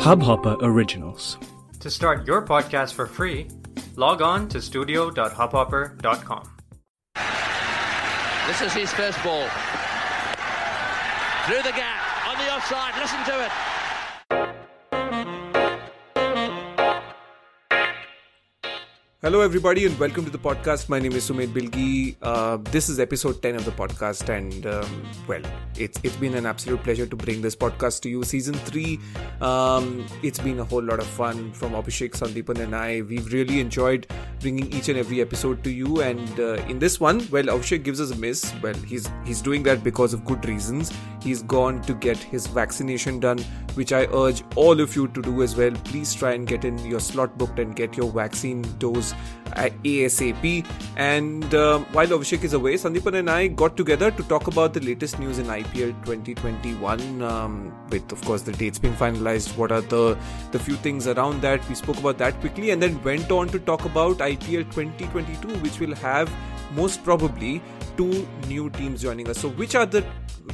Hubhopper Originals. To start your podcast for free, log on to studio.hubhopper.com. This is his first ball. Through the gap, on the offside, listen to it. Hello, everybody, and welcome to the podcast. My name is Sumedhh Bilgi. Uh, this is episode 10 of the podcast, and um, well, it's it's been an absolute pleasure to bring this podcast to you. Season 3, um, it's been a whole lot of fun from Abhishek, Sandipan, and I. We've really enjoyed bringing each and every episode to you, and uh, in this one, well, Abhishek gives us a miss. Well, he's he's doing that because of good reasons. He's gone to get his vaccination done, which I urge all of you to do as well. Please try and get in your slot booked and get your vaccine dose ASAP. And uh, while Abhishek is away, Sandipan and I got together to talk about the latest news in IPL 2021. Um, with, of course, the dates being finalized. What are the the few things around that? We spoke about that quickly, and then went on to talk about IPL 2022, which will have most probably two new teams joining us. So, which are the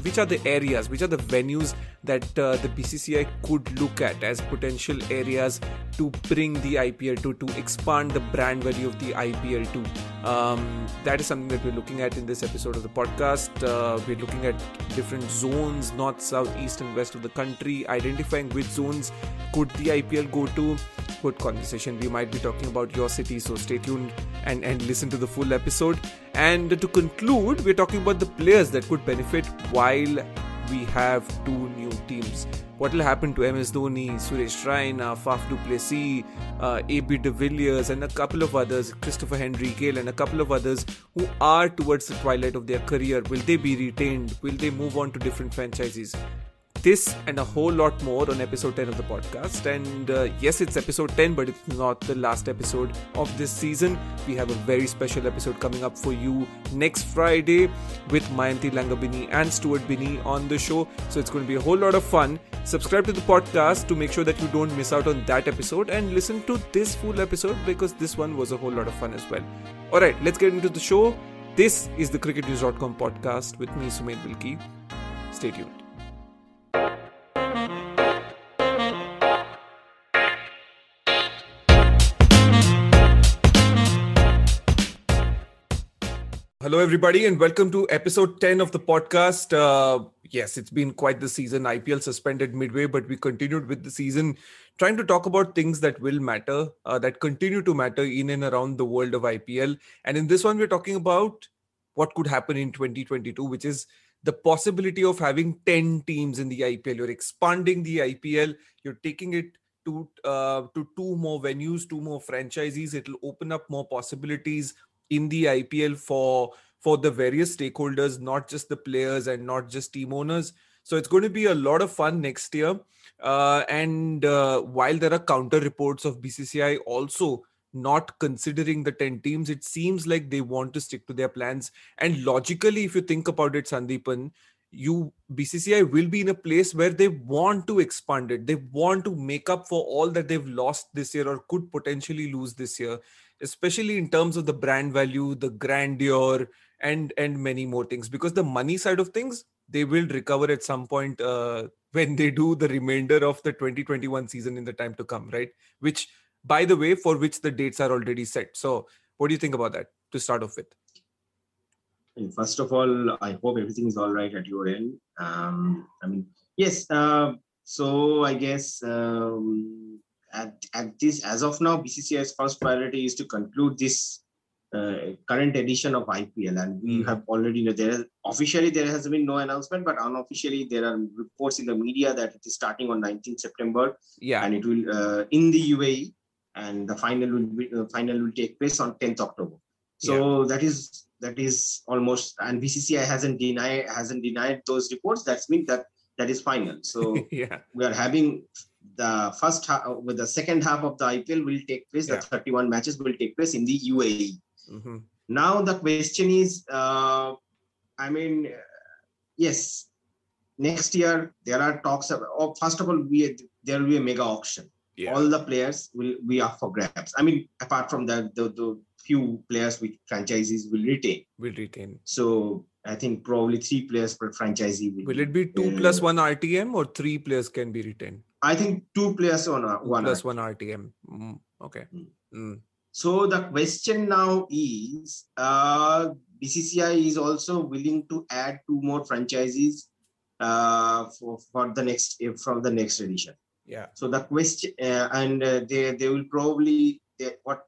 which are the areas, which are the venues that uh, the BCCI could look at as potential areas to bring the IPL to, to expand the brand value of the IPL to? Um, that is something that we're looking at in this episode of the podcast. Uh, we're looking at different zones, north, south, east, and west of the country, identifying which zones could the IPL go to. Good conversation. We might be talking about your city, so stay tuned and, and listen to the full episode. And to conclude, we're talking about the players that could benefit while we have two new teams. What will happen to MS Dhoni, Suresh Raina, Faf du Plessis, uh, AB de Villiers, and a couple of others, Christopher Henry Gayle, and a couple of others who are towards the twilight of their career? Will they be retained? Will they move on to different franchises? This and a whole lot more on episode 10 of the podcast. And uh, yes, it's episode 10, but it's not the last episode of this season. We have a very special episode coming up for you next Friday with Mayanti Langer Binny and Stuart Binny on the show. So it's going to be a whole lot of fun. Subscribe to the podcast to make sure that you don't miss out on that episode and listen to this full episode because this one was a whole lot of fun as well. All right, let's get into the show. This is the cricketnews.com podcast with me, Sumedhh Bilgi. Stay tuned. Hello, everybody, and welcome to episode 10 of the podcast. Uh, yes, it's been quite the season. IPL suspended midway, but we continued with the season trying to talk about things that will matter, uh, that continue to matter in and around the world of IPL. And in this one, we're talking about what could happen in 2022, which is the possibility of having 10 teams in the IPL. You're expanding the IPL, you're taking it to uh, to two more venues, two more franchises. It'll open up more possibilities in the IPL for for the various stakeholders, not just the players and not just team owners. So it's going to be a lot of fun next year. Uh, and uh, while there are counter reports of BCCI also not considering the 10 teams, it seems like they want to stick to their plans. And logically, if you think about it, Sandipan, you BCCI will be in a place where they want to expand it. They want to make up for all that they've lost this year or could potentially lose this year especially in terms of the brand value the grandeur and and many more things. Because the money side of things they will recover at some point uh, when they do the remainder of the 2021 season in the time to come right? Which by the way for which the dates are already set. So what do you think about that to start off with? First of all i hope everything is all right at your end. Um, i mean yes uh, so i guess um, at, at this as of now BCCI's first priority is to conclude this uh, current edition of ipl and we mm. have already you know there officially there has been no announcement but unofficially there are reports in the media that it is starting on 19th september. Yeah. And it will uh, in the uae and the final will be, uh, final will take place on 10th october. So yeah. that is that is almost and bcci hasn't denied hasn't denied those reports. That's mean that that is final. So yeah. we are having the first half with the second half of the IPL will take place. Yeah. The 31 matches will take place in the UAE. Mm-hmm. Now the question is, uh, I mean, yes, next year there are talks. Of, oh, first of all, we there will be a mega auction. Yeah. All the players will be up for grabs. I mean, apart from that, the, the few players which franchises will retain. Will retain. So I think probably three players per franchisee. Will, will it be two uh, plus one RTM or three players can be retained? I think two players on one plus one RTM. Mm, okay. Mm. Mm. So the question now is, uh, BCCI is also willing to add two more franchises uh, for for the next from the next edition. Yeah. So the question, uh, and uh, they they will probably they, what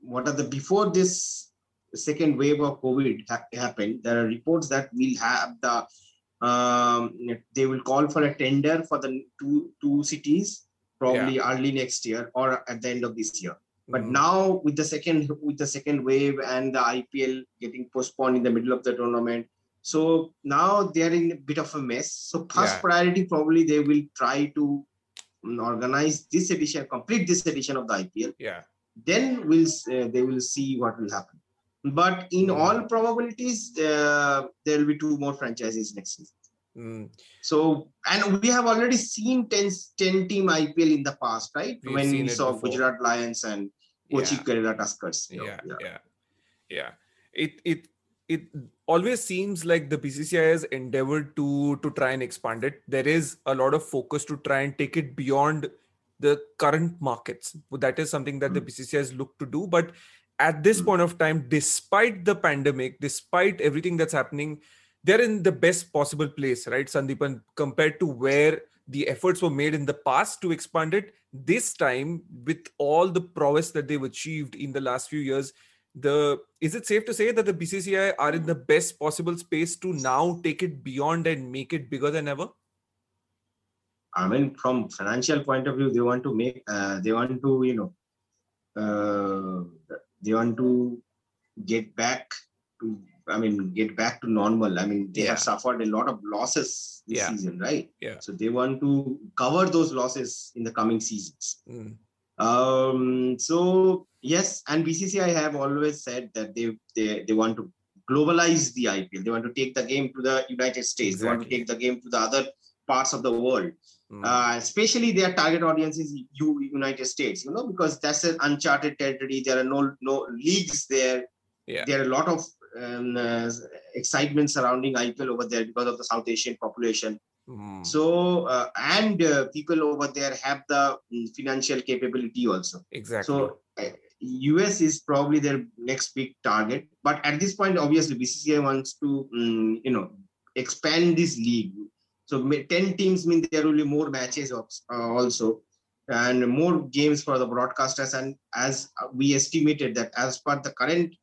what are the before this second wave of COVID ha- happened? There are reports that we'll have the um, they will call for a tender for the two two cities probably yeah. early next year or at the end of this year. But mm. now with the second with the second wave and the IPL getting postponed in the middle of the tournament, so now they are in a bit of a mess. So first yeah. priority probably they will try to organize this edition, complete this edition of the IPL. Yeah. Then we'll uh, they will see what will happen. But in mm. all probabilities, uh, there will be two more franchises next season. Mm. So, and we have already seen 10, 10 team IPL in the past, right? We've when we saw before. Gujarat Lions and Kochi yeah. Kerala Tuskers. Yeah, yeah, yeah, yeah. It it it always seems like the BCCI has endeavored to to try and expand it. There is a lot of focus to try and take it beyond the current markets. That is something that mm. the BCCI has looked to do, but at this mm. point of time, despite the pandemic, despite everything that's happening, they're in the best possible place, right, Sandipan, compared to where the efforts were made in the past to expand it. This time, with all the prowess that they've achieved in the last few years, the is it safe to say that the BCCI are in the best possible space to now take it beyond and make it bigger than ever? I mean, from financial point of view, they want to make, uh, they want to, you know, uh, they want to get back to I mean, get back to normal. I mean, they yeah. have suffered a lot of losses this yeah. season, right? Yeah. So they want to cover those losses in the coming seasons. Mm. Um, so yes, and BCCI have always said that they they they want to globalize the IPL. They want to take the game to the United States. Exactly. They want to take the game to the other parts of the world. Mm. Uh, especially their target audience is United States. You know, because that's an uncharted territory. There are no no leagues there. Yeah. There are a lot of um, uh, excitement surrounding IPL over there because of the South Asian population. Mm. So uh, and uh, people over there have the um, financial capability also. Exactly. So US is probably their next big target, but at this point, obviously, BCCI wants to um, you know expand this league. So 10 teams mean there will be more matches also and more games for the broadcasters. And as we estimated that as per the current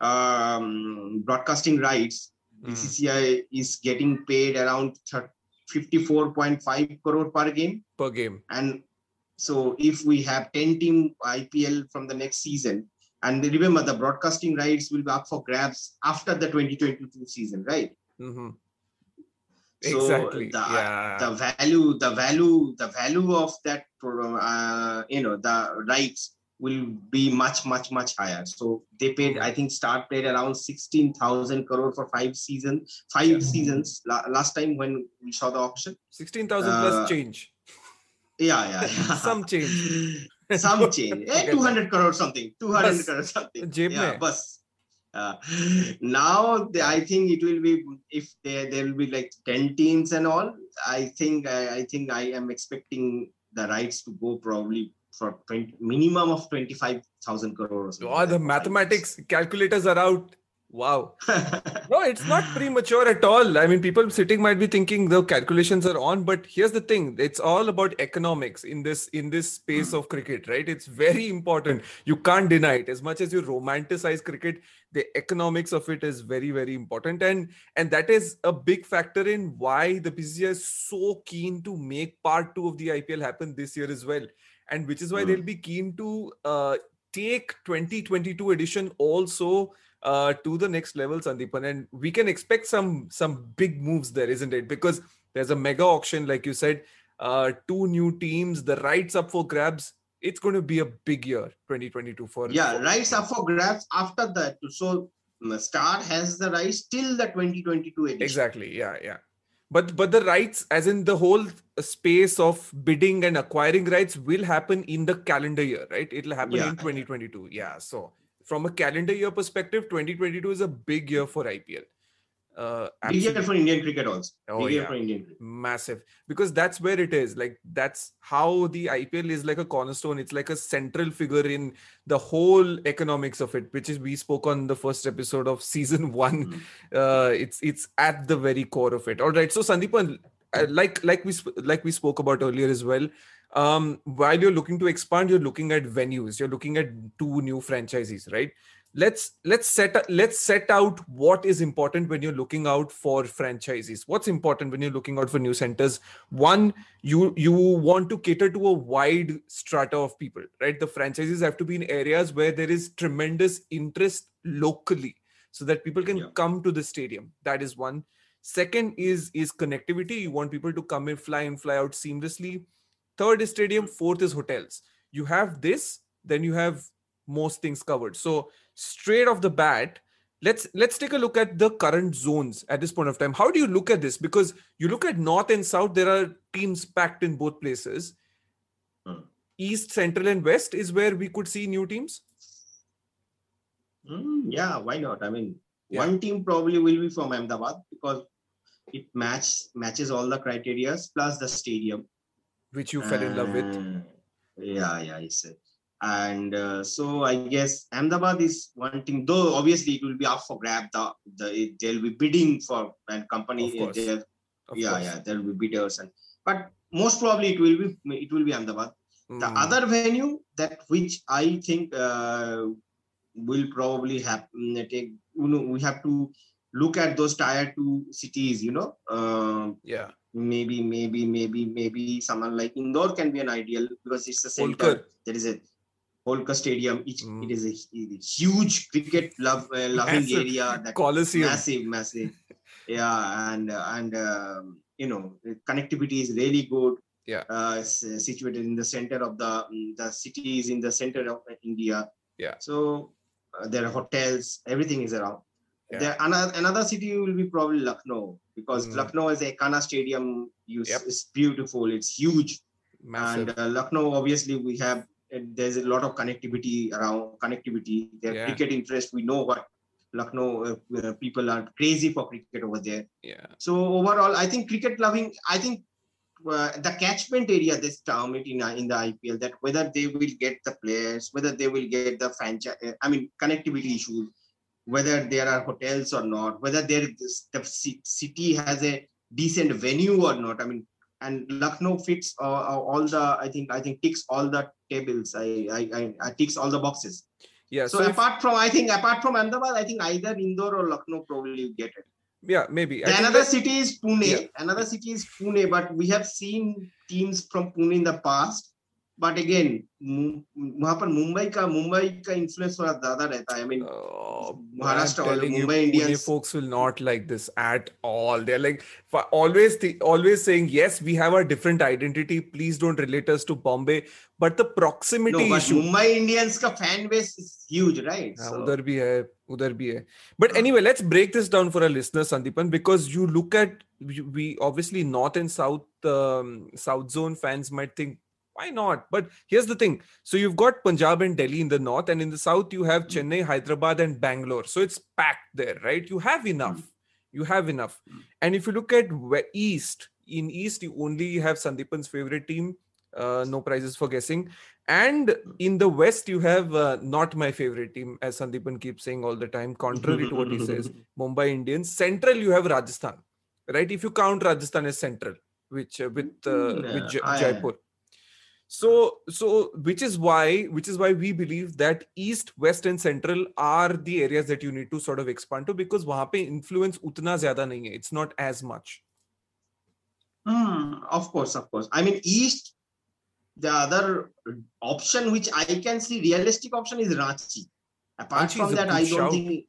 um, broadcasting rights, mm. BCCI is getting paid around 54.5 crore per game. Per game. And so if we have 10 team IPL from the next season, and remember the broadcasting rights will be up for grabs after the 2022 season, right? Mm-hmm. So exactly. The, yeah. the value, the value, the value of that, uh, you know, the rights will be much much much higher so they paid i think start paid around 16000 crore for five seasons five yeah. seasons La- last time when we saw the auction 16000 uh, plus change yeah yeah, yeah. some change some change eh, 200 crore something 200 bus. crore something yeah bus uh, now the, i think it will be if there there will be like 10 teams and all i think I, I think i am expecting the rights to go probably for 20, minimum of 25,000 crores. Oh, the mathematics calculators are out. Wow. no, it's not premature at all. I mean, people sitting might be thinking the calculations are on, but here's the thing: it's all about economics in this in this space of cricket, right? It's very important. You can't deny it. As much as you romanticize cricket, the economics of it is very, very important, and and that is a big factor in why the BCCI is so keen to make part two of the IPL happen this year as well. And which is why mm. they'll be keen to uh, take 2022 edition also uh, to the next level sandipan and we can expect some some big moves there isn't it? Because there's a mega auction like you said uh, two new teams the rights up for grabs it's going to be a big year 2022 for yeah rights up for grabs after that. So mm, star has the rights till the 2022 edition. Exactly yeah yeah. But but the rights as in the whole uh, space of bidding and acquiring rights will happen in the calendar year right? It'll happen yeah. in 2022 yeah. So from a calendar year perspective 2022 is a big year for ipl uh, big for Indian cricket also. Oh, big yeah. for Indian cricket. Massive. Because that's where it is. Like that's how the IPL is like a cornerstone. It's like a central figure in the whole economics of it, which is we spoke on the first episode of season one. Mm-hmm. Uh, it's it's at the very core of it. All right. So Sandipan, uh, like like we sp- like we spoke about earlier as well. Um, while you're looking to expand, you're looking at venues. You're looking at two new franchises, right? Let's let's set let's set out what is important when you're looking out for franchises. What's important when you're looking out for new centers? One you you want to cater to a wide strata of people right? The franchises have to be in areas where there is tremendous interest locally so that people can yeah. come to the stadium. That is one. Second is is connectivity. You want people to come and fly and fly out seamlessly. Third is stadium. Fourth is hotels. You have this then you have most things covered. So straight off the bat let's let's take a look at the current zones at this point of time. How do you look at this? Because you look at north and south there are teams packed in both places. Hmm. east central and west is where we could see new teams? Mm, yeah why not? I mean yeah. one team probably will be from ahmedabad because it match matches all the criterias plus the stadium. Which you fell in love with. Yeah yeah it's and uh, so I guess Ahmedabad is wanting, though obviously it will be up for grab. The the they'll be bidding for and company. yeah, course. yeah, there will be bidders and but most probably it will be it will be Ahmedabad. Mm. The hmm. other venue that which I think uh, will probably happen. Take you know we have to look at those tier two cities. You know. Uh, yeah. Maybe, maybe, maybe, maybe someone like Indore can be an ideal because it's a center. There is a Holkar Stadium. It, mm. it is a, a, huge cricket love uh, loving massive area. That Colosseum. Massive, massive. yeah, and and um, you know connectivity is really good. Yeah. Uh, situated in the center of the mm, the city is in the center of India. Yeah. So uh, there are hotels. Everything is around. Yeah. There another another city will be probably Lucknow because mm. Lucknow is a Ekana Stadium. You, yep. It's beautiful. It's huge. Massive. And uh, Lucknow, obviously, we have there's a lot of connectivity around connectivity. Their yeah. cricket interest, we know what Lucknow uh, uh, people are crazy for cricket over there. Yeah. So overall, I think cricket loving. I think uh, the catchment area this term it in, in the IPL that whether they will get the players, whether they will get the franchise. Uh, I mean connectivity issues, whether there are hotels or not, whether there the city has a decent venue or not. I mean and Lucknow fits uh, uh, all the I think I think ticks all the tables. I I, I, I ticks all the boxes. Yeah. So, so apart if, from I think apart from Ahmedabad, I think either Indore or Lucknow probably you get it. Yeah, maybe. another that, city is Pune. Yeah. Another city is Pune, but we have seen teams from Pune in the past but again वहाँ पर मुंबई का मुंबई का influence थोड़ा ज़्यादा रहता है। आई Mumbai Indians का उधर भी है उधर भी है। But any let's break this down for because you look at north and south south zone fans might think why not? But here's the thing. So you've got Punjab and Delhi in the north, and in the south, you have hmm. Chennai, Hyderabad, and Bangalore. So it's packed there, right? You have enough. Hmm. You have enough. Hmm. And if you look at east, in east, you only have Sandipan's favorite team. Uh, no prizes for guessing. And in the west, you have uh, not my favorite team, as Sandipan keeps saying all the time, contrary to what he says. Mumbai Indians. Central, you have Rajasthan, right? If you count Rajasthan as central, which uh, with uh, yeah, with J- Jaipur so so which is why which is why we believe that east west and central are the areas that you need to sort of expand to because wahan pe influence utna zyada nahi hai it's not as much hmm, of course of course i mean east the other option which i can see realistic option is ranchi apart Ranchi from that i don't shout. think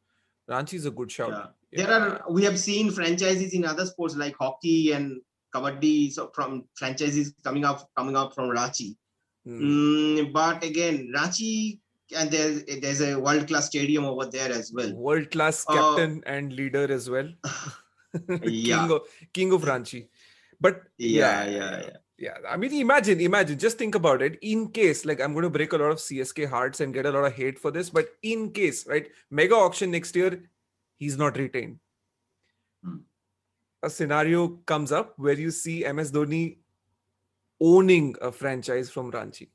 ranchi is a good shout yeah. Yeah. there are we have seen franchises in other sports like hockey and kabaddi so from franchises coming up coming up from Ranchi. Mm. Mm, but again, Ranchi and there's there's a world class stadium over there as well. World class uh, captain uh, and leader as well. yeah. king, of, king of Ranchi. But yeah, yeah, yeah, yeah. Yeah, I mean, imagine, imagine, just think about it. In case, like, I'm going to break a lot of CSK hearts and get a lot of hate for this, but in case, right, mega auction next year, he's not retained. A scenario comes up where you see MS Dhoni owning a franchise from Ranchi.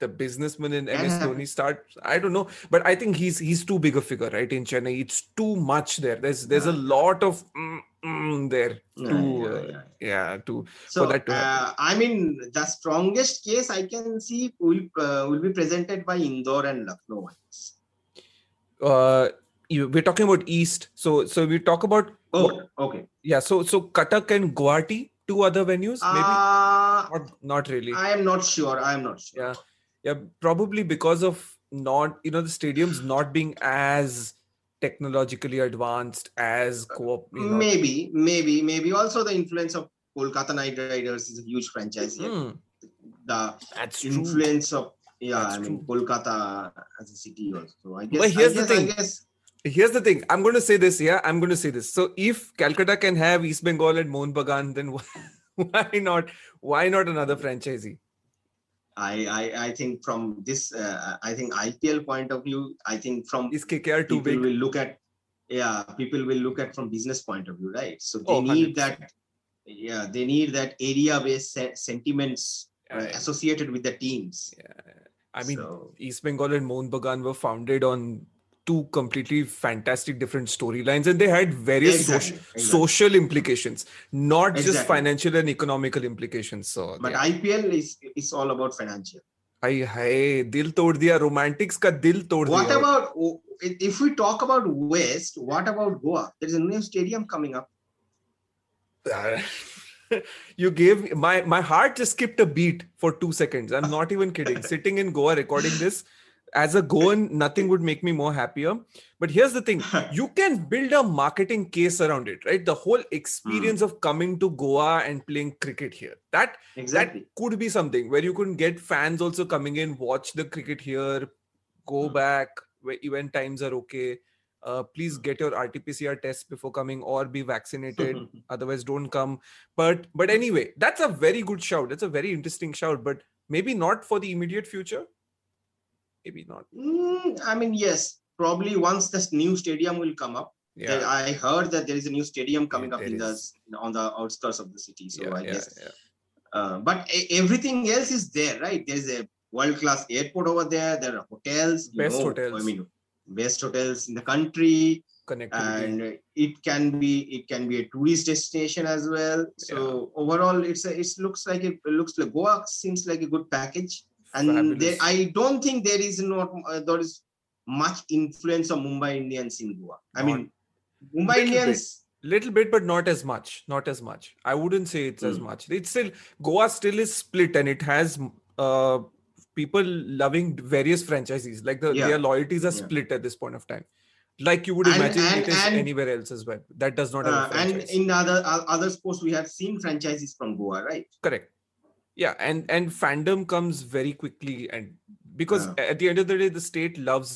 The businessman in MS Yeah. Dhoni start. I don't know, but I think he's he's too big a figure, right? In Chennai, it's too much there. There's there's a lot of mm, mm, there. Yeah, to, yeah, uh, yeah. yeah, to So that to uh, I mean, the strongest case I can see will uh, will be presented by Indore and Lucknow. uh, you, we're talking about East. So so we talk about Oh, okay. yeah. So so Cuttack and Guwahati, two other venues, maybe Uh, not not really. I am not sure. I am not sure. Yeah. yeah probably because of not you know the stadiums not being as technologically advanced as co-op you know. Maybe, maybe, maybe. Also, the influence of Kolkata Knight Riders is a huge franchise here. Hmm, The that's true influence of yeah, That's I mean Kolkata as a city also. I guess. But here's I the guess, thing. I guess here's the thing. I'm going to say this yeah? I'm going to say this. So if calcutta can have east bengal and mohun bagan then why, why not why not another franchisee? I, I, I think from this, uh, I think IPL point of view, I think from is kkr too people big? will look at, yeah, people will look at from business point of view, right? So they Oh, need 100%. that, yeah, they need that area-based sentiments uh, associated with the teams. yeah. I mean So- east bengal and mohun bagan were founded on two completely fantastic different storylines and they had various exactly, social, exactly. social implications not exactly. just financial and economical implications so but yeah. ipl is is all about financial hi hi dil tod diya romantics ka dil tod what diya what about if we talk about west what about goa there is a new stadium coming up you gave my my heart just skipped a beat for 2 seconds i'm not even kidding sitting in goa recording this as a goan nothing would make me more happier. But here's the thing. You can build a marketing case around it right? The whole experience of coming to goa and playing cricket here. That Exactly. that could be something where you could get fans also coming in watch the cricket here go Hmm. back where event times are okay. Uh, please Hmm. get your rt-pcr test before coming or be vaccinated. Otherwise don't come. But but anyway that's a very good shout. That's a very interesting shout but maybe not for the immediate future maybe not Mm, I mean, yes, probably once this new stadium will come up. Yeah I heard that there is a new stadium coming up there in the on the outskirts of the city. So yeah, I yeah, guess, yeah. uh, but everything else is there, right? There's a world-class airport over there. There are hotels, you Best know, hotels. I mean, best hotels in the country, and it can be it can be a tourist destination as well. So overall, it's a, it looks like it looks like Goa seems like a good package. And there, I don't think there is not uh, there is much influence of Mumbai Indians in Goa. I mean, Mumbai Little bit. Indians. little bit but not as much not as much i wouldn't say it's as Hmm. much it's still goa still is split and it has uh people loving various franchises like the Yeah. their loyalties are Yeah. split at this point of time like you would And- imagine and- it is and- anywhere else as well that does not have Uh, and in other uh, other sports, we have seen franchises from Goa, right? correct yeah and and fandom comes very quickly and because Yeah. at the end of the day the state loves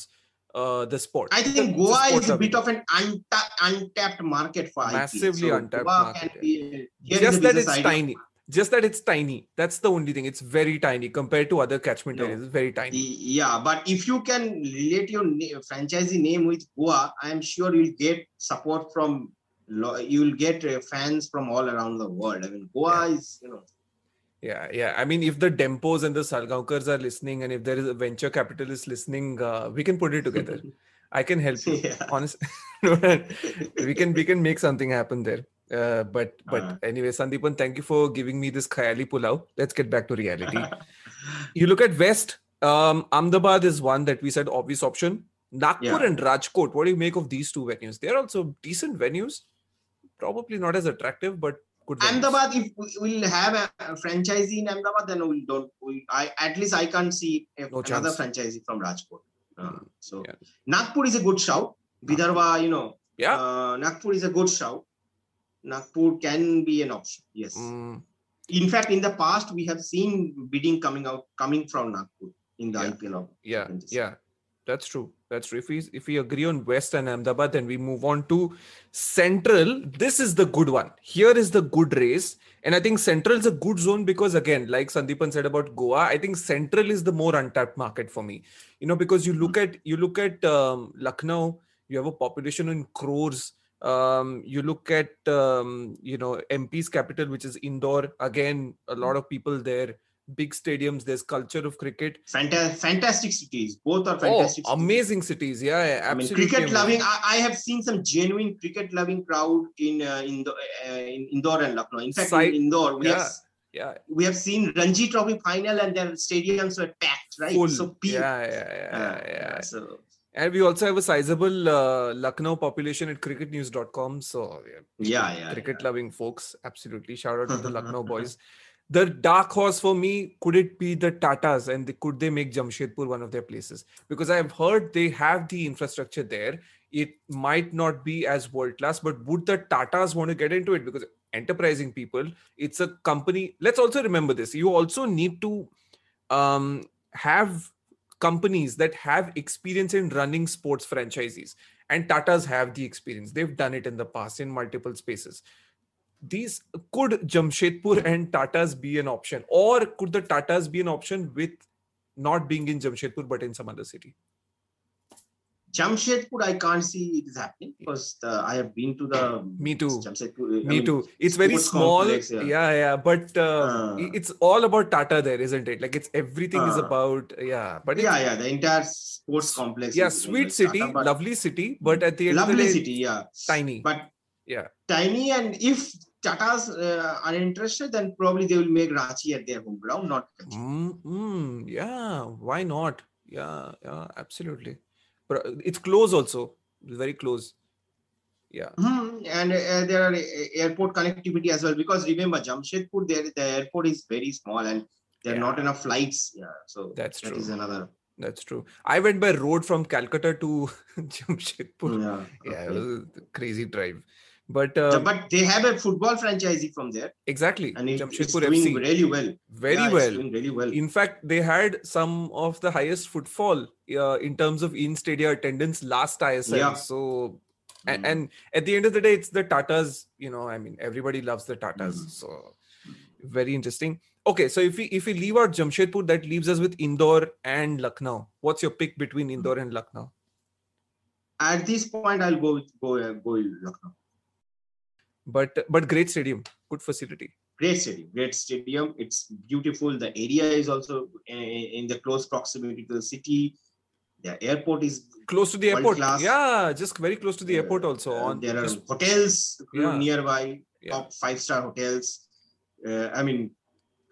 uh the sport I think Goa is a bit of an unta- untapped market for. Massively So untapped Goa market, be, just that it's idea. tiny just that it's tiny that's the only thing it's very tiny compared to other catchment No. areas it's very tiny Yeah, but if you can relate your na- franchisee name with Goa, I am sure you'll get support from. You'll get uh, fans from all around the world. I mean, Goa is you know. Yeah yeah. I mean if the dempos and the salgaocars are listening and if there is a venture capitalist listening uh, we can put it together. I can help you. Yeah. honest we can we can make something happen there. Uh, but but Uh. anyway sandipan thank you for giving me this khayali pulao. Let's get back to reality. You look at west um ahmedabad is one that we said obvious option. Nagpur Yeah. and rajkot what do you make of these two venues? They're also decent venues. Probably not as attractive but venues. Ahmedabad, if we- we'll have a, franchisee in Ahmedabad, then we don't. We, I at least I can't see a, No another chance. franchisee from Rajkot. Uh, so Yeah. Nagpur is a good shout. Vidarbha, you know, yeah uh, Nagpur is a good shout. Nagpur can be an option. Yes. Mm, In fact, in the past, we have seen bidding coming out coming from Nagpur in the Yeah. IPL. of yeah 26. yeah that's true. That's true. If we if we agree on west and ahmedabad then we move on to central. This is the good one. Here is the good race. And i think central is a good zone because again like sandipan said about goa i think central is the more untapped market for me. You know because you look at you look at um, lucknow you have a population in crores. Um, you look at um, you know MP's capital, which is Indore. Again, a lot of people there. Big stadiums. There's culture of cricket. Fantastic, fantastic cities. Both are fantastic. Oh, amazing cities. Yeah, yeah I mean, absolutely. cricket amazing. loving. I, I have seen some genuine cricket loving crowd in uh, Indo, uh, in Indore and Lucknow. In fact, Side- in Indore, we yeah. have Yeah, we have seen Ranji Trophy final and their stadiums were packed, right? full. So people, yeah, yeah, yeah, uh, yeah, yeah. So And we also have a sizable uh, Lucknow population at cricketnews.com. So yeah, yeah, yeah. cricket loving folks. Absolutely. Shout out to the Lucknow boys. The dark horse for me, could it be the Tatas and could they make Jamshedpur one of their places? Because I have heard they have the infrastructure there. It might not be as world class, but would the Tatas want to get into it? Because enterprising people, it's a company. Let's also remember this. You also need to um, have companies that have experience in running sports franchises and tatas have the experience they've done it in the past in multiple spaces these could jamshedpur and tatas be an option or could the tatas be an option with not being in jamshedpur but in some other city Jamshedpur, I can't see it is happening because the, I have been to the Me too. Jamshedpur. I me mean, too it's very small complex, yeah. yeah. yeah but uh, Uh. it's all about tata there isn't it like it's everything is Uh. about yeah but Yeah, yeah, the entire sports complex. yeah sweet city Tata, lovely city but at the end of the lovely day city, yeah. tiny But yeah tiny, and if Tatas uh, are interested, then probably they will make Ranchi at their home ground, not Kutch. Mm, mm, yeah, why not? Yeah, yeah, absolutely. But uh, it's close also, very close. Yeah, Mhm, And uh, there are uh, airport connectivity as well because remember Jamshedpur, there the airport is very small and there are not enough flights. Yeah, so That's that true. is another. that's true. I went by road from Calcutta to Jamshedpur. Yeah, Yeah, it was a crazy drive. But uh, but they have a football franchisee from there, exactly, and it, it's doing FC, really well. very Yeah, well. doing really well. In fact, they had some of the highest footfall uh, in terms of in stadia attendance last ISL. Yeah. So, and, Mm. and at the end of the day, it's the Tatas. You know, I mean, everybody loves the Tatas. Mhm. So, very interesting. Okay, so if we if we leave out Jamshedpur, that leaves us with Indore and Lucknow. What's your pick between Indore and Lucknow? At this point, I'll go with go uh, go Lucknow. But but great stadium, good facility. Great stadium, great stadium. It's beautiful. The area is also in the close proximity to the city. The airport is Close to the airport. class. Yeah, just very close to the airport also. Uh, on there are just- hotels Yeah. nearby, Yeah. top five star hotels. Uh, I mean,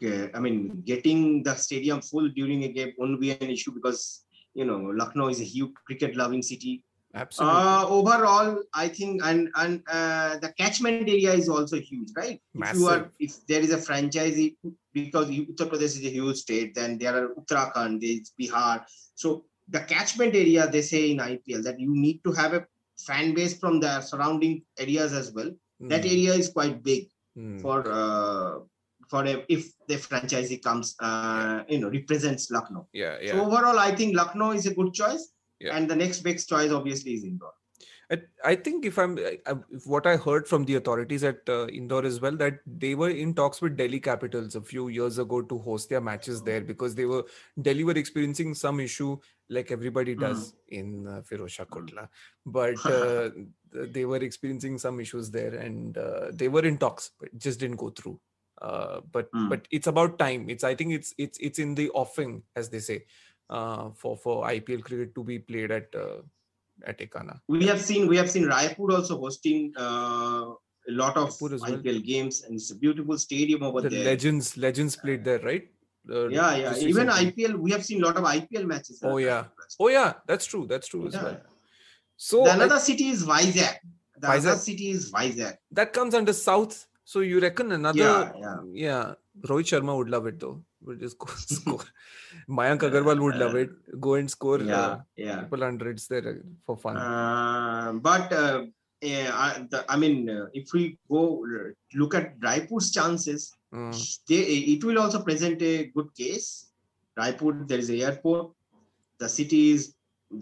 uh, I mean, getting the stadium full during a game won't be an issue because you know Lucknow is a huge cricket loving city. Absolutely Uh, overall, I think, and and uh, the catchment area is also huge, right? If you are, Massive. if there is a franchisee, because Uttar Pradesh is a huge state, then there are Uttarakhand, there's Bihar. So the catchment area, they say in IPL that you need to have a fan base from the surrounding areas as well. That Mm, area is quite big mm. for uh, for a, if the franchisee comes, uh, you know, represents Lucknow. yeah, yeah. So overall, I think Lucknow is a good choice. Yeah. And the next big choice obviously is Indore. I, think if I'm if what I heard from the authorities at uh, Indore as well that they were in talks with Delhi Capitals a few years ago to host their matches there because they were Delhi were experiencing some issue like everybody does in uh, Firozshah Kotla, but uh, they were experiencing some issues there and uh, they were in talks but just didn't go through. Uh, but Mm. but it's about time. It's I think it's it's it's in the offing as they say uh, for for IPL cricket to be played at uh, at Ekana. We have seen we have seen Raipur also hosting uh, a lot of as well. IPL games, and it's a beautiful stadium over the there. legends legends played there right Uh, yeah, yeah. Even. IPL, we have seen a lot of IPL matches. Oh, yeah. oh yeah that's true that's true as Yeah. well so The I- another city is Vizag. The other Vizag. city is Vizag. that comes under south so you reckon another Yeah, yeah. yeah rohit sharma would love it though would just go score mayank agarwal would love it go and score Yeah, uh, yeah. triple hundreds there uh, for fun Uh, but uh, yeah, I, the, I mean, uh, if we go uh, look at Raipur's chances, Mm, they, it will also present a good case. Raipur, there is a airport. The city is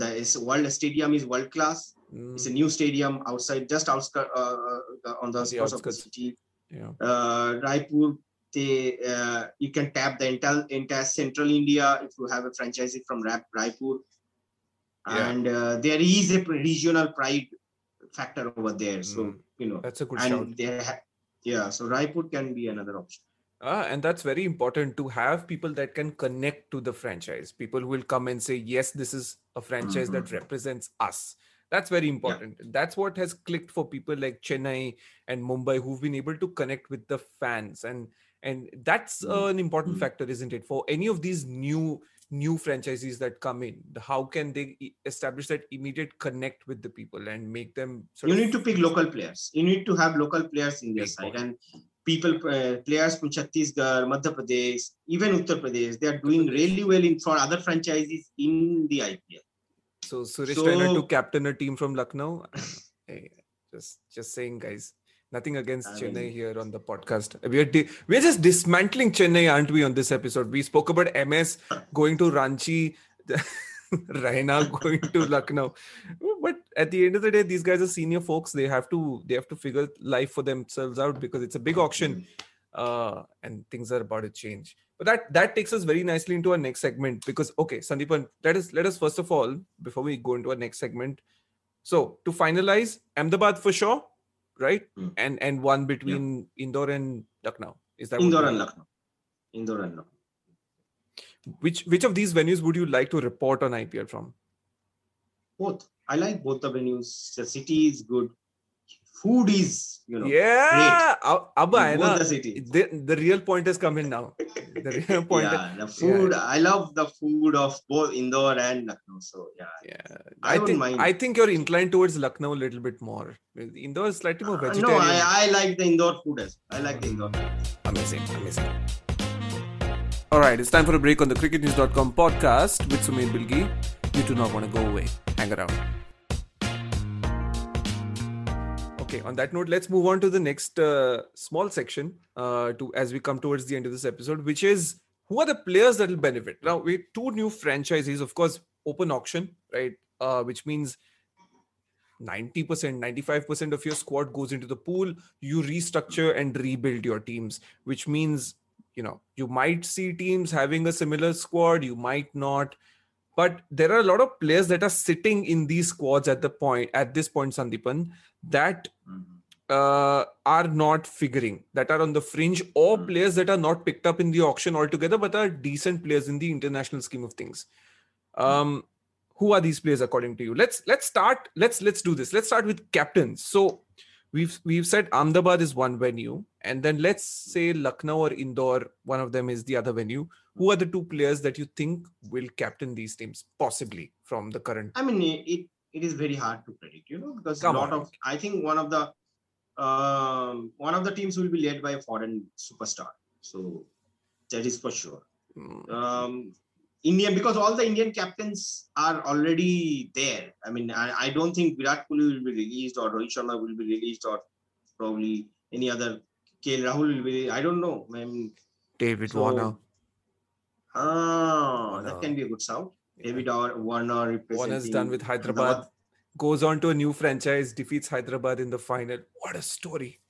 the is world stadium is world class. mm, It's a new stadium outside, just outskirts on the The outskirts of the city. Yeah Uh, Raipur, they uh, you can tap the entire entire central India if you have a franchisee from Raipur, Yeah. and uh, there is a regional pride factor over there. So Mm. you know, That's a good and ha- yeah. So Raipur can be another option. Ah, and that's very important to have people that can connect to the franchise. People who will come and say, yes, this is a franchise that Mhm. represents us. That's very important. That's what has clicked for people like Chennai and Mumbai who've been able to connect with the fans. And and that's uh, Mm. an important Mm. factor, isn't it? For any of these new new franchises that come in, how can they establish that immediate connect with the people and make them sort You need to pick local players. You need to have local players in their side and people uh, players from Chhattisgarh, Madhya Pradesh, even Uttar Pradesh. They are doing really well in for other franchises in the IPL. So Suresh Raina to captain a team from Lucknow. hey, just just saying, guys. Nothing against I Chennai mean- here on the podcast. We are di- we are just dismantling Chennai, aren't we? On this episode, we spoke about MS going to Ranchi, Raina going to Lucknow. But at the end of the day, these guys are senior folks. They have to they have to figure life for themselves out because it's a big auction, hmm. Uh, and things are about to change. But that that takes us very nicely into our next segment because okay, Sandipan, let us let us first of all before we go into our next segment. So to finalize, Ahmedabad for sure, right? Mm. And and one between Indore and Lucknow. Is that Indore and Lucknow. Indore and Lucknow. Which which of these venues would you like to report on IPL from? Both. I like both the venues. The city is good food is you know yeah Abba, the, city. The, the real point has come in now. The real point yeah, is, the food yeah. i love the food of both indore and lucknow so yeah. Yeah. I, I think mind. i think you're inclined towards lucknow a little bit more. Indore is slightly more vegetarian uh, no I, I like the indore food as well. i like the indore food. amazing amazing. All right it's time for a break on the cricketnews.com podcast with sumedhh bilgi. You do not want to go away. Hang around. Okay, on that note, let's move on to the next uh, small section uh, to as we come towards the end of this episode, which is who are the players that will benefit. Now, we two new franchises, of course, open auction, right? Uh, which means 90%, 95% of your squad goes into the pool. You restructure and rebuild your teams, which means, you know, you might see teams having a similar squad, you might not. But there are a lot of players that are sitting in these squads at the point, at this point, Sandipan, that Mhm. uh, are not figuring, that are on the fringe, or Mm. players that are not picked up in the auction altogether, but are decent players in the international scheme of things. Um, who are these players according to you? Let's let's start. Let's let's do this. Let's start with captains. So we've we've said Ahmedabad is one venue, and then let's say Lucknow or Indore, one of them is the other venue. Who are the two players that you think will captain these teams, possibly from the current? I mean, it it is very hard to predict, you know, because Come a lot on. of I think one of the um, one of the teams will be led by a foreign superstar. So that is for sure. Mm, Um, Indian because all the Indian captains are already there. I mean, I, I don't think Virat Kohli will be released or Rohit Sharma will be released or probably any other KL Rahul will be. I don't know. I mean, David So, Warner. ah, Warner. that can be a good sound. David War- Warner representing. Warner's done with Hyderabad. Goes on to a new franchise, defeats Hyderabad in the final. What a story!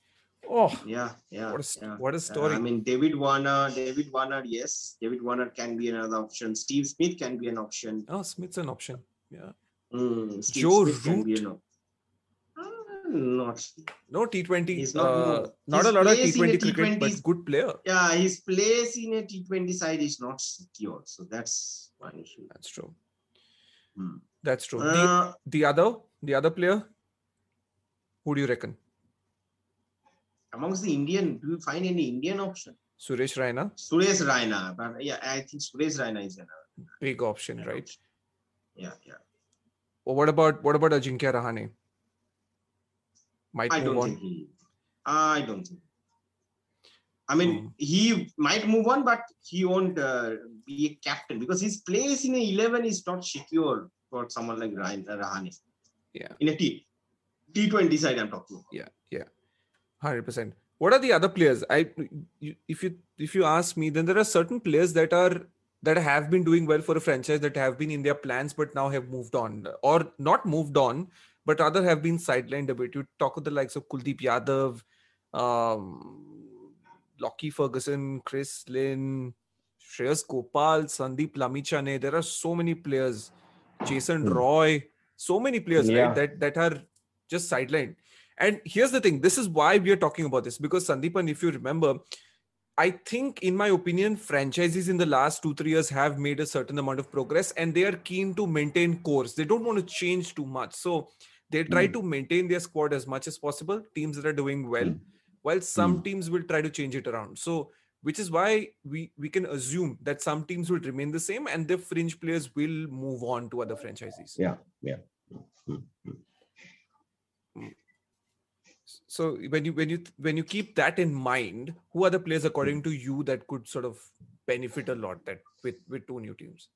Oh, Yeah, yeah. what a yeah. what a Uh, story! I mean, David Warner, David Warner, yes. David Warner can be another option. Steve Smith can be an option. oh, Smith's an option. Yeah. Mm, Joe Smith Root? Not. No T20. He's not uh, not a lot of place in a T20 cricket, but T20s good player. Yeah, his place in a T20 side is not secure. So that's one issue. That's true. Hmm. That's true. the, Uh, the other, the other player. Who do you reckon? amongst the Indian, do you find any Indian option? Suresh Raina, Suresh Raina. But yeah, I think Suresh Raina is another. big option, right? option. Yeah, yeah. Or what about what about Ajinkya Rahane? Might I move don't on. think he. I don't think. I mean, Hmm. he might move on, but he won't uh, be a captain because his place in a eleven is not secure for someone like Ryan Rahane. Yeah. In a T T20 side, I'm talking. About. Yeah, yeah, hundred percent. What are the other players? I, you, if you if you ask me, then there are certain players that are that have been doing well for a franchise that have been in their plans but now have moved on or not moved on but rather have been sidelined a bit. You talk of the likes of Kuldeep Yadav, um, Lockie Ferguson, Chris Lynn, Shreyas Gopal, Sandeep Lamichhane. There are so many players. Jason Hmm. Roy, so many players, Yeah. right? That that are just sidelined. And here's the thing: this is why we are talking about this because Sandipan, if you remember, I think, in my opinion, franchises in the last two, three years have made a certain amount of progress and they are keen to maintain course. They don't want to change too much. So they try mm. to maintain their squad as much as possible, teams that are doing well, mm. while some mm. teams will try to change it around. So which is why we we can assume that some teams will remain the same and the fringe players will move on to other franchises. Yeah, yeah. So when you when you when you keep that in mind who are the players according to you that could sort of benefit a lot that with with two new teams?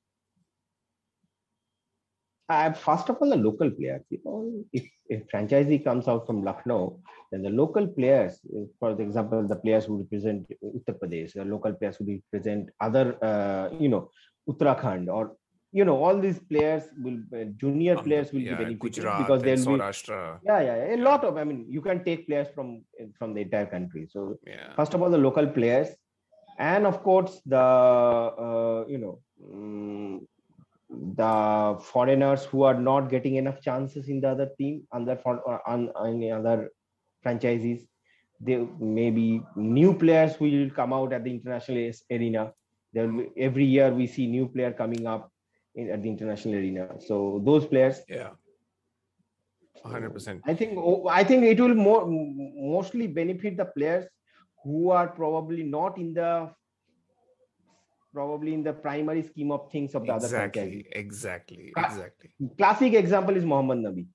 Uh, first of all the local players. You know if if franchisee comes out from lucknow then the local players for example the players who represent uttar pradesh the local players who represent other uh, you know uttarakhand or you know all these players will uh, junior um, players will yeah, be benefited because they'll be yeah, yeah yeah. A lot of i mean you can take players from from the entire country. So yeah. first of all the local players and of course the uh, you know um, the foreigners who are not getting enough chances in the other team under for uh, on any other franchises. There may be new players will come out at the international arena. There every year we see new player coming up in, at the international arena. So those players, yeah, hundred percent. I think oh, I think it will more mostly benefit the players who are probably not in the probably in the primary scheme of things of the exactly, other franchises. Exactly, exactly. Classic example is Mohammad Nabi.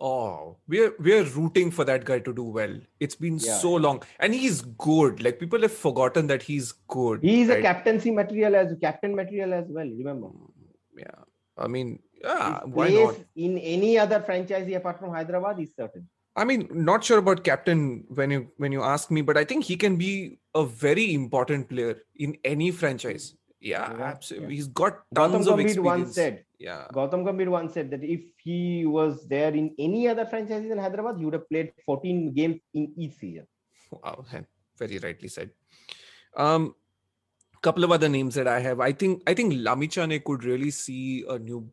Oh, we're we're rooting for that guy to do well. It's been yeah. so long, and he's good. Like people have forgotten that he's good. He's right? a captaincy material as captain material as well. Remember? Mm. Yeah. I mean, yeah, why not? In any other franchise apart from Hyderabad is certain. I mean, not sure about captain when you when you ask me, but I think he can be a very important player in any franchise. Yeah, yeah absolutely. Yeah. He's got tons Gautam of experience. once said, yeah. Gautam Gambhir once said that if he was there in any other franchises in Hyderabad, he would have played 14 games in each season. Wow, very rightly said. Um, couple of other names that I have. I think I think Lamichhane could really see a new.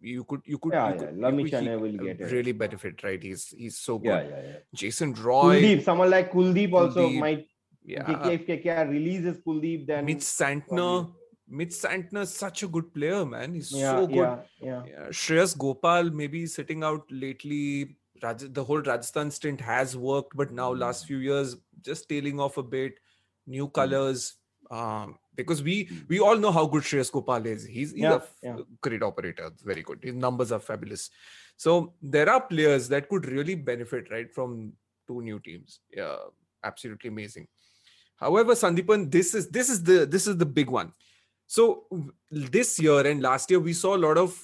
You could you could yeah, you could, yeah. Lamichhane will get it. really benefit right. He's he's so good. Yeah, yeah, yeah. Jason Roy, Kuldeep, someone like Kuldeep, also Kuldeep, might. Yeah. If KKR releases Kuldeep, then Mitch Santner. Mitch Santner is such a good player, man. He's yeah, so good. Yeah, yeah. yeah. Shreyas Gopal maybe sitting out lately. Raj- the whole Rajasthan stint has worked, but now mm. last few years just tailing off a bit. New hmm. colors. Mm. Um, because we hmm. we all know how good Shreyas Gopal is. He's, he's yeah, a yeah. great operator, very good. His numbers are fabulous. So there are players that could really benefit right from two new teams. Yeah, absolutely amazing. However, Sandipan, this is this is the this is the big one. So this year and last year we saw a lot of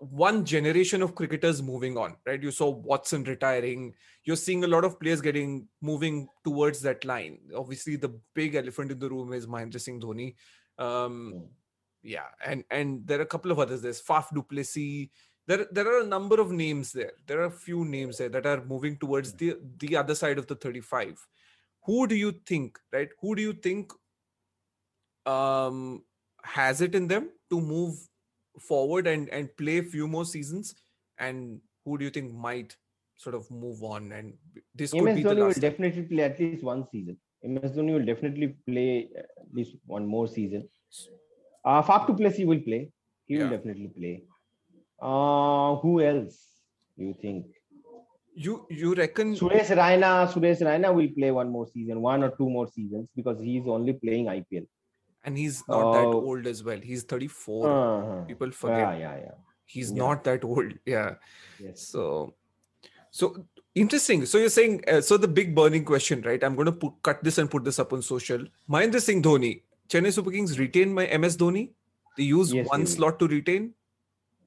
one generation of cricketers moving on, right? You saw Watson retiring. You're seeing a lot of players getting moving towards that line. Obviously, the big elephant in the room is Mahendra Singh Dhoni. Um, hmm. yeah, and and there are a couple of others. There's Faf du Plessis. There, there are a number of names there. There are a few names there that are moving towards the the other side of the 35. Who do you think, right? Who do you think um, has it in them to move forward and and play a few more seasons and who do you think might sort of move on? And this MS could be Dhoni the will definitely play at least one season. MS Dhoni will definitely play at least one more season. Uh du Plessis will play. He yeah. will definitely play. Uh who else do you think? You you reckon Suresh Raina Suresh Raina will play one more season one or two more seasons because he's only playing IPL and he's not uh, that oh. old as well. He's 34. Uh-huh. People forget. Yeah, yeah, yeah. He's yeah. not that old. Yeah. Yes. So, so interesting. So you're saying uh, so the big burning question, right? I'm going to put, cut this and put this up on social. Mahendra Singh Dhoni, Chennai Super Kings retain my MS Dhoni. They use yes, one they slot to retain.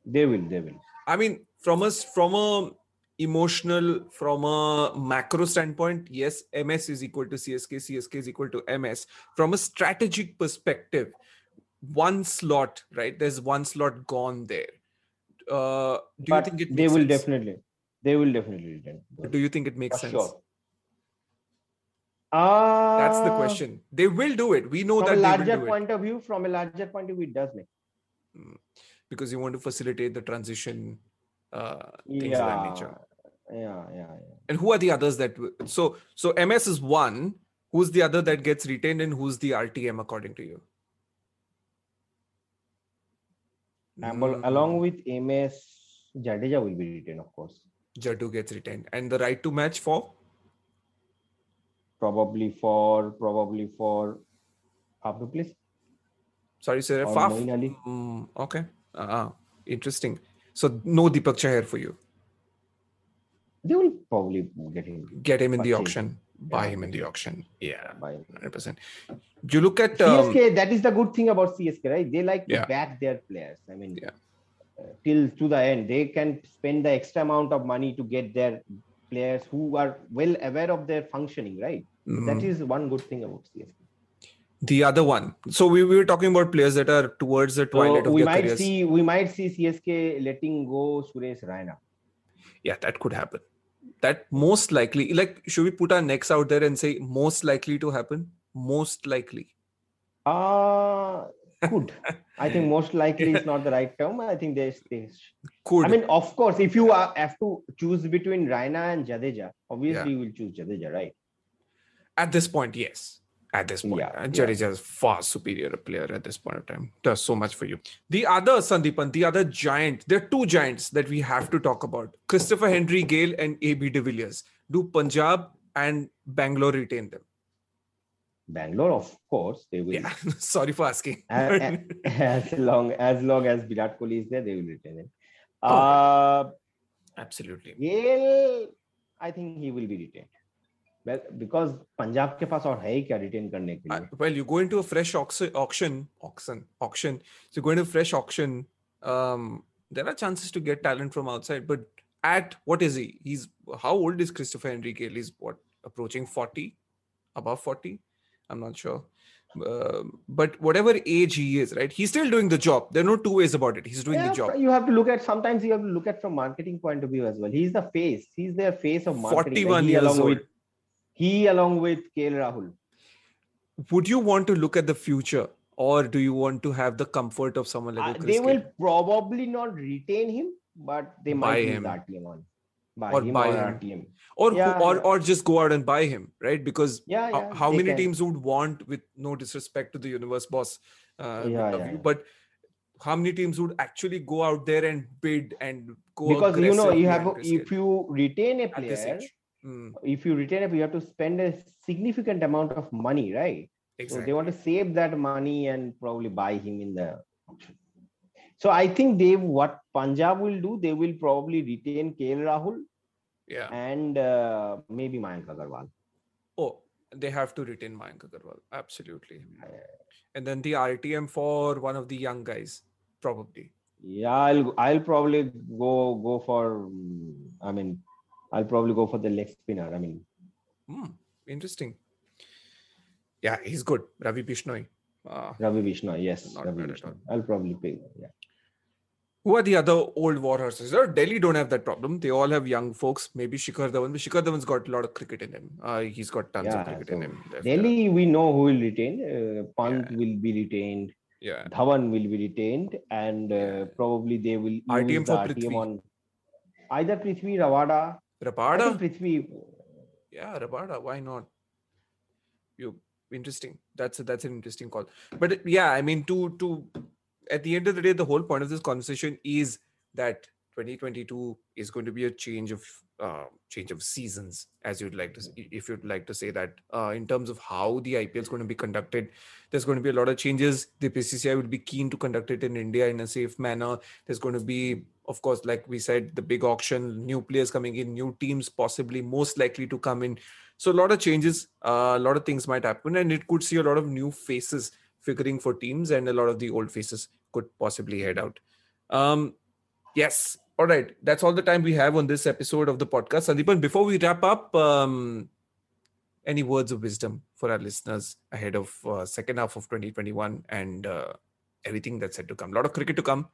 They will. They will. I mean, from us, from a emotional from a macro standpoint yes ms is equal to csk csk is equal to ms from a strategic perspective one slot right? There's one slot gone there. Uh do but you think it they will sense? definitely they will definitely do you think it makes sense? sure. Uh, that's the question. They will do it. We know from that a they larger will do point of view from a larger point of view it does make because you want to facilitate the transition uh things yeah of that nature Yeah, yeah, yeah. And who are the others that? So so MS is one. Who's the other that gets retained, and who's the RTM according to you? Mm, along with MS, Jadeja will be retained, of course. Jaddu gets retained, and the right to match for Probably for probably for half please sorry, sir, Faf. Mm, okay, ah, interesting. So no Deepak Chahar for you. They will probably get him Get him in the auction. Buy Yeah. him in the auction. Yeah, hundred percent. You look at um, CSK. That is the good thing about CSK, right? They like to Yeah. back their players. I mean, Yeah. uh, till to the end, they can spend the extra amount of money to get their players who are well aware of their functioning, right? That mm, is one good thing about CSK. the other one. So we, we were talking about players that are towards the twilight So of we their might careers. see we might see CSK letting go Suresh Raina. Yeah that could happen that most likely like should we put our necks out there and say most likely to happen most likely Uh could. I think most likely is not the right term. I think they, they could I mean, of course, if you are, have to choose between Raina and Jadeja, obviously you will choose Jadeja, right? at this point yes at this point Yeah, uh, yeah. Is far superior player at this point of time does so much for you the other sandipan the other giant there are two giants that we have to talk about christopher henry gayle and ab de villiers do punjab and bangalore retain them Bangalore, of course, they will. yeah sorry for asking A- a- As long as long as Virat Kohli is there, they will retain it. Oh. Uh, absolutely Gayle, I think he will be retained because Punjab के पास और है ही क्या retain करने के Well, you go into a fresh auction auction auction so go into a fresh auction um there are chances to get talent from outside but at what is he he's how old is Christopher Henry he's what approaching 40 above 40 i'm not sure uh, but whatever age he is, right, he's still doing the job. There are no two ways about it. He's doing yeah, the job. You have to look at sometimes you have to look at from marketing point of view as well. He's the face. He's their face of marketing. Forty-one like years old. With, he along with KL Rahul. Would you want to look at the future, or do you want to have the comfort of someone like Uh, Chris they will probably not retain him, but they Buy might him. RTM on. Buy Or him buy or him. RTM. or who- or or just go out and buy him, right? Because Yeah, how, yeah. how many can. teams would want with no disrespect to the universe boss uh, Yeah, yeah, yeah. but how many teams would actually go out there and bid and go Because you know you have Chris if you retain a player? Mm, if you retain player, you have to spend a significant amount of money, right? So exactly. they want to save that money and probably buy him in the. So I think they what Punjab will do, they will probably retain KL Rahul yeah. and uh, maybe Mayank Agarwal. Oh, they have to retain Mayank Agarwal. Absolutely. And then the RTM for one of the young guys, probably. Yeah, I'll I'll probably go go for. mm, I mean, I'll probably go for the leg spinner. I mean, Hmm, interesting. Yeah, he's good. Ravi Bishnoi. Uh, Ravi Vishnu. Yes, Ravi at I'll probably pick. Yeah. Who are the other old war horses? Delhi don't have that problem. They all have young folks. Maybe Shikhar Dhawan. But Shikhar Dhawan's got a lot of cricket in him. Uh, he's got tons Yeah, of cricket in him. left. Delhi, we know who will retain. Uh, Pant Yeah. will be retained. Yeah. Dhawan will be retained, and uh, probably they will use RTM the for RTM Prithvi. on either Prithvi Rabada. Rabada. Prithvi. Yeah, Rabada. Why not? You interesting. That's a, that's an interesting call. But yeah, I mean, to to at the end of the day, the whole point of this conversation is that 2022 is going to be a change of uh, change of seasons, as you'd like to, s- if you'd like to say that, uh, in terms of how the IPL is going to be conducted. There's going to be a lot of changes. The BCCI will be keen to conduct it in India in a safe manner. There's going to be, of course, like we said, the big auction, new players coming in, new teams possibly most likely to come in. So a lot of changes, uh, a lot of things might happen, and it could see a lot of new faces figuring for teams, and a lot of the old faces could possibly head out. Um, yes. All right. That's all the time we have on this episode of the podcast. Sandipan, before we wrap up, um, any words of wisdom for our listeners ahead of uh, second half of 2021 and uh, everything that's said to come? A lot of cricket to come.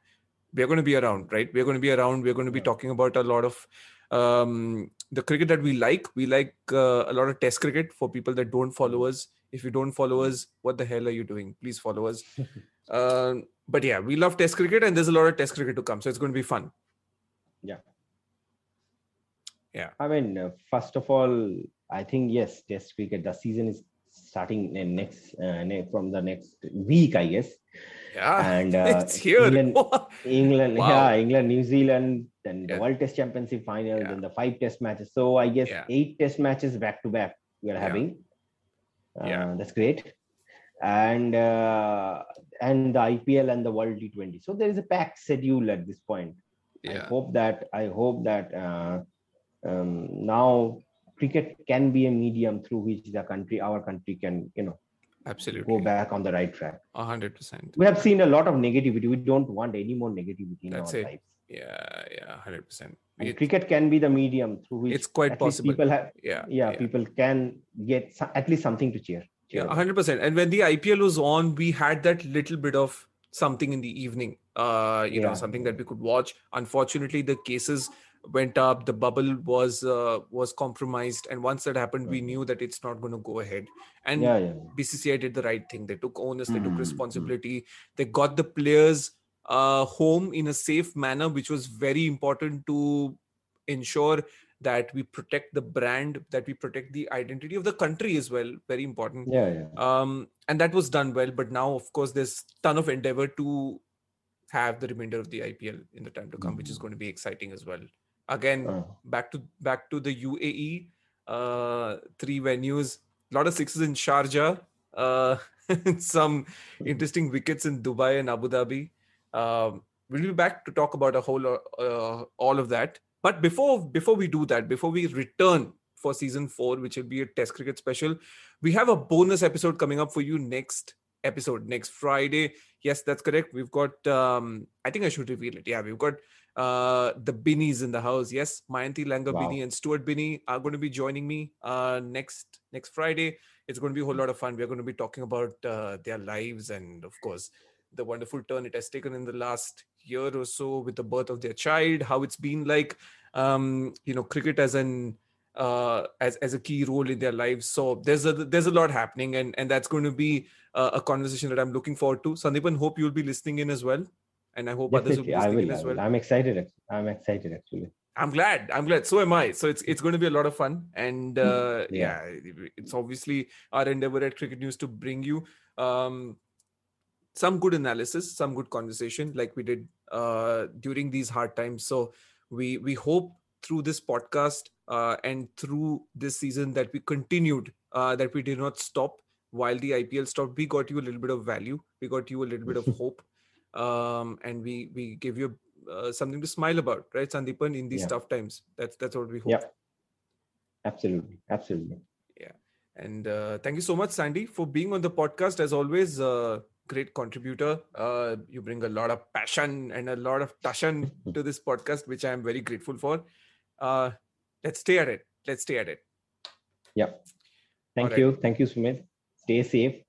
We're going to be around, right? We're going to be around. We're going to be talking about a lot of um, the cricket that we like. We like uh, a lot of test cricket for people that don't follow us. If you don't follow us, what the hell are you doing? Please follow us. Um, but yeah, we love test cricket and there's a lot of test cricket to come. So it's going to be fun. Yeah. Yeah. I mean, uh, first of all, I think yes, Test cricket. The season is starting next uh, from the next week, I guess. Yeah, and uh, it's here. England, England Wow. yeah, England, New Zealand, then Yeah. the World Test Championship final, Yeah. then the five Test matches. So I guess Yeah. eight Test matches back to back we are having. Uh, Yeah. that's great. And uh, and the IPL and the World T20. So there is a packed schedule at this point. Yeah. I hope that I hope that uh, um, now cricket can be a medium through which the country, our country, can you know absolutely. go back on the right track. A hundred percent. We have seen a lot of negativity. We don't want any more negativity in That's our it. lives. Yeah, yeah, hundred percent. And cricket can be the medium through which It's quite possible. people have Yeah, yeah, people can get at least something to cheer. cheer Yeah, about. hundred percent. And when the IPL was on, we had that little bit of something in the evening. Uh, you know, something that we could watch. Unfortunately, the cases went up. The bubble was uh, was compromised, and once that happened, we Mhm. knew that it's not going to go ahead. And yeah, yeah. BCCI did the right thing. They took onus. They took Mm, mm. responsibility. They got the players uh, home in a safe manner, which was very important to ensure that we protect the brand, that we protect the identity of the country as well. Very important Yeah, yeah. um and that was done well but now of course there's ton of endeavor to have the remainder of the ipl in the time to come which is going to be exciting as well again Uh, back to back to the uae uh three venues. A lot of sixes in sharjah uh some interesting wickets in dubai and abu dhabi. Um we'll be back to talk about a whole uh, all of that. But before before we do that before we return for season 4 which will be a test cricket special we have a bonus episode coming up for you next episode next friday. Yes that's correct. We've got um i think i should reveal it. Yeah we've got uh the binnies in the house yes mayanti langer Wow. binny and stuart binny are going to be joining me uh next next friday it's going to be a whole lot of fun we're going to be talking about uh, their lives and of course the wonderful turn it has taken in the last year or so with the birth of their child how it's been like um you know cricket as an uh, as as a key role in their lives. So there's a there's a lot happening, and and that's going to be uh, a conversation that I'm looking forward to. Sandipan, hope you'll be listening in as well, and I hope others will be I will. As well. I'm excited. I'm excited actually. I'm glad. I'm glad. So am I. So it's it's going to be a lot of fun, and uh, yeah. Yeah. it's obviously our endeavor at Cricket News to bring you um, some good analysis, some good conversation, like we did uh, during these hard times. So we we hope through this podcast uh, and through this season that we continued, uh, that we did not stop while the IPL stopped. We got you a little bit of value. We got you a little bit of hope, um, and we we give you uh, something to smile about, right, Sandipan, in these Yeah. tough times. That's that's what we hope. Yeah. Absolutely. Absolutely. Yeah, and uh, thank you so much, Sandy, for being on the podcast. As always, uh, great contributor. Uh, you bring a lot of passion and a lot of passion to this podcast, which I am very grateful for. Uh, let's stay at it. Let's stay at it. Yeah. Thank you. Thank you, Sumedhh. Stay safe.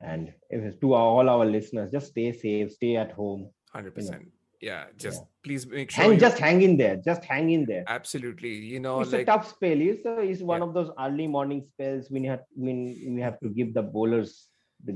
And if to all our listeners, just stay safe, stay at home. 100%. Yeah. Just Yeah. please make sure. Hang, just hang in there. Just hang in there. Absolutely. You know, it's like. a tough spell. It's, a, it's one Yeah. of those early morning spells when you have when we have to give the bowlers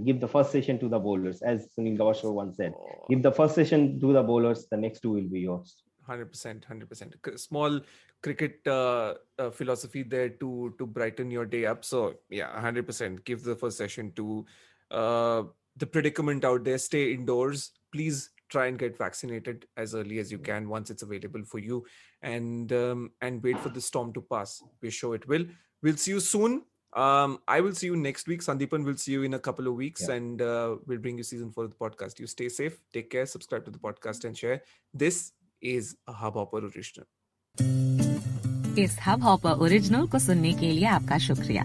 give the first session to the bowlers, as Sunil Gavaskar once said. Oh, Give the first session to the bowlers, the next two will be yours. 100% 100% small cricket uh, uh, philosophy there to to brighten your day up so yeah 100% give the first session to uh, the predicament out there stay indoors. Please try and get vaccinated as early as you mm-hmm. can once it's available for you. And um, and wait for the storm to pass. We're sure it will. We'll see you soon. Um, i will see you next week. Sandipan will see you in a couple of weeks yeah. and uh, we'll bring you season 4 of the podcast. You stay safe. Take care. Subscribe to the podcast and share. This is a hubhopper original. इस Hubhopper original को सुनने के लिए आपका शुक्रिया।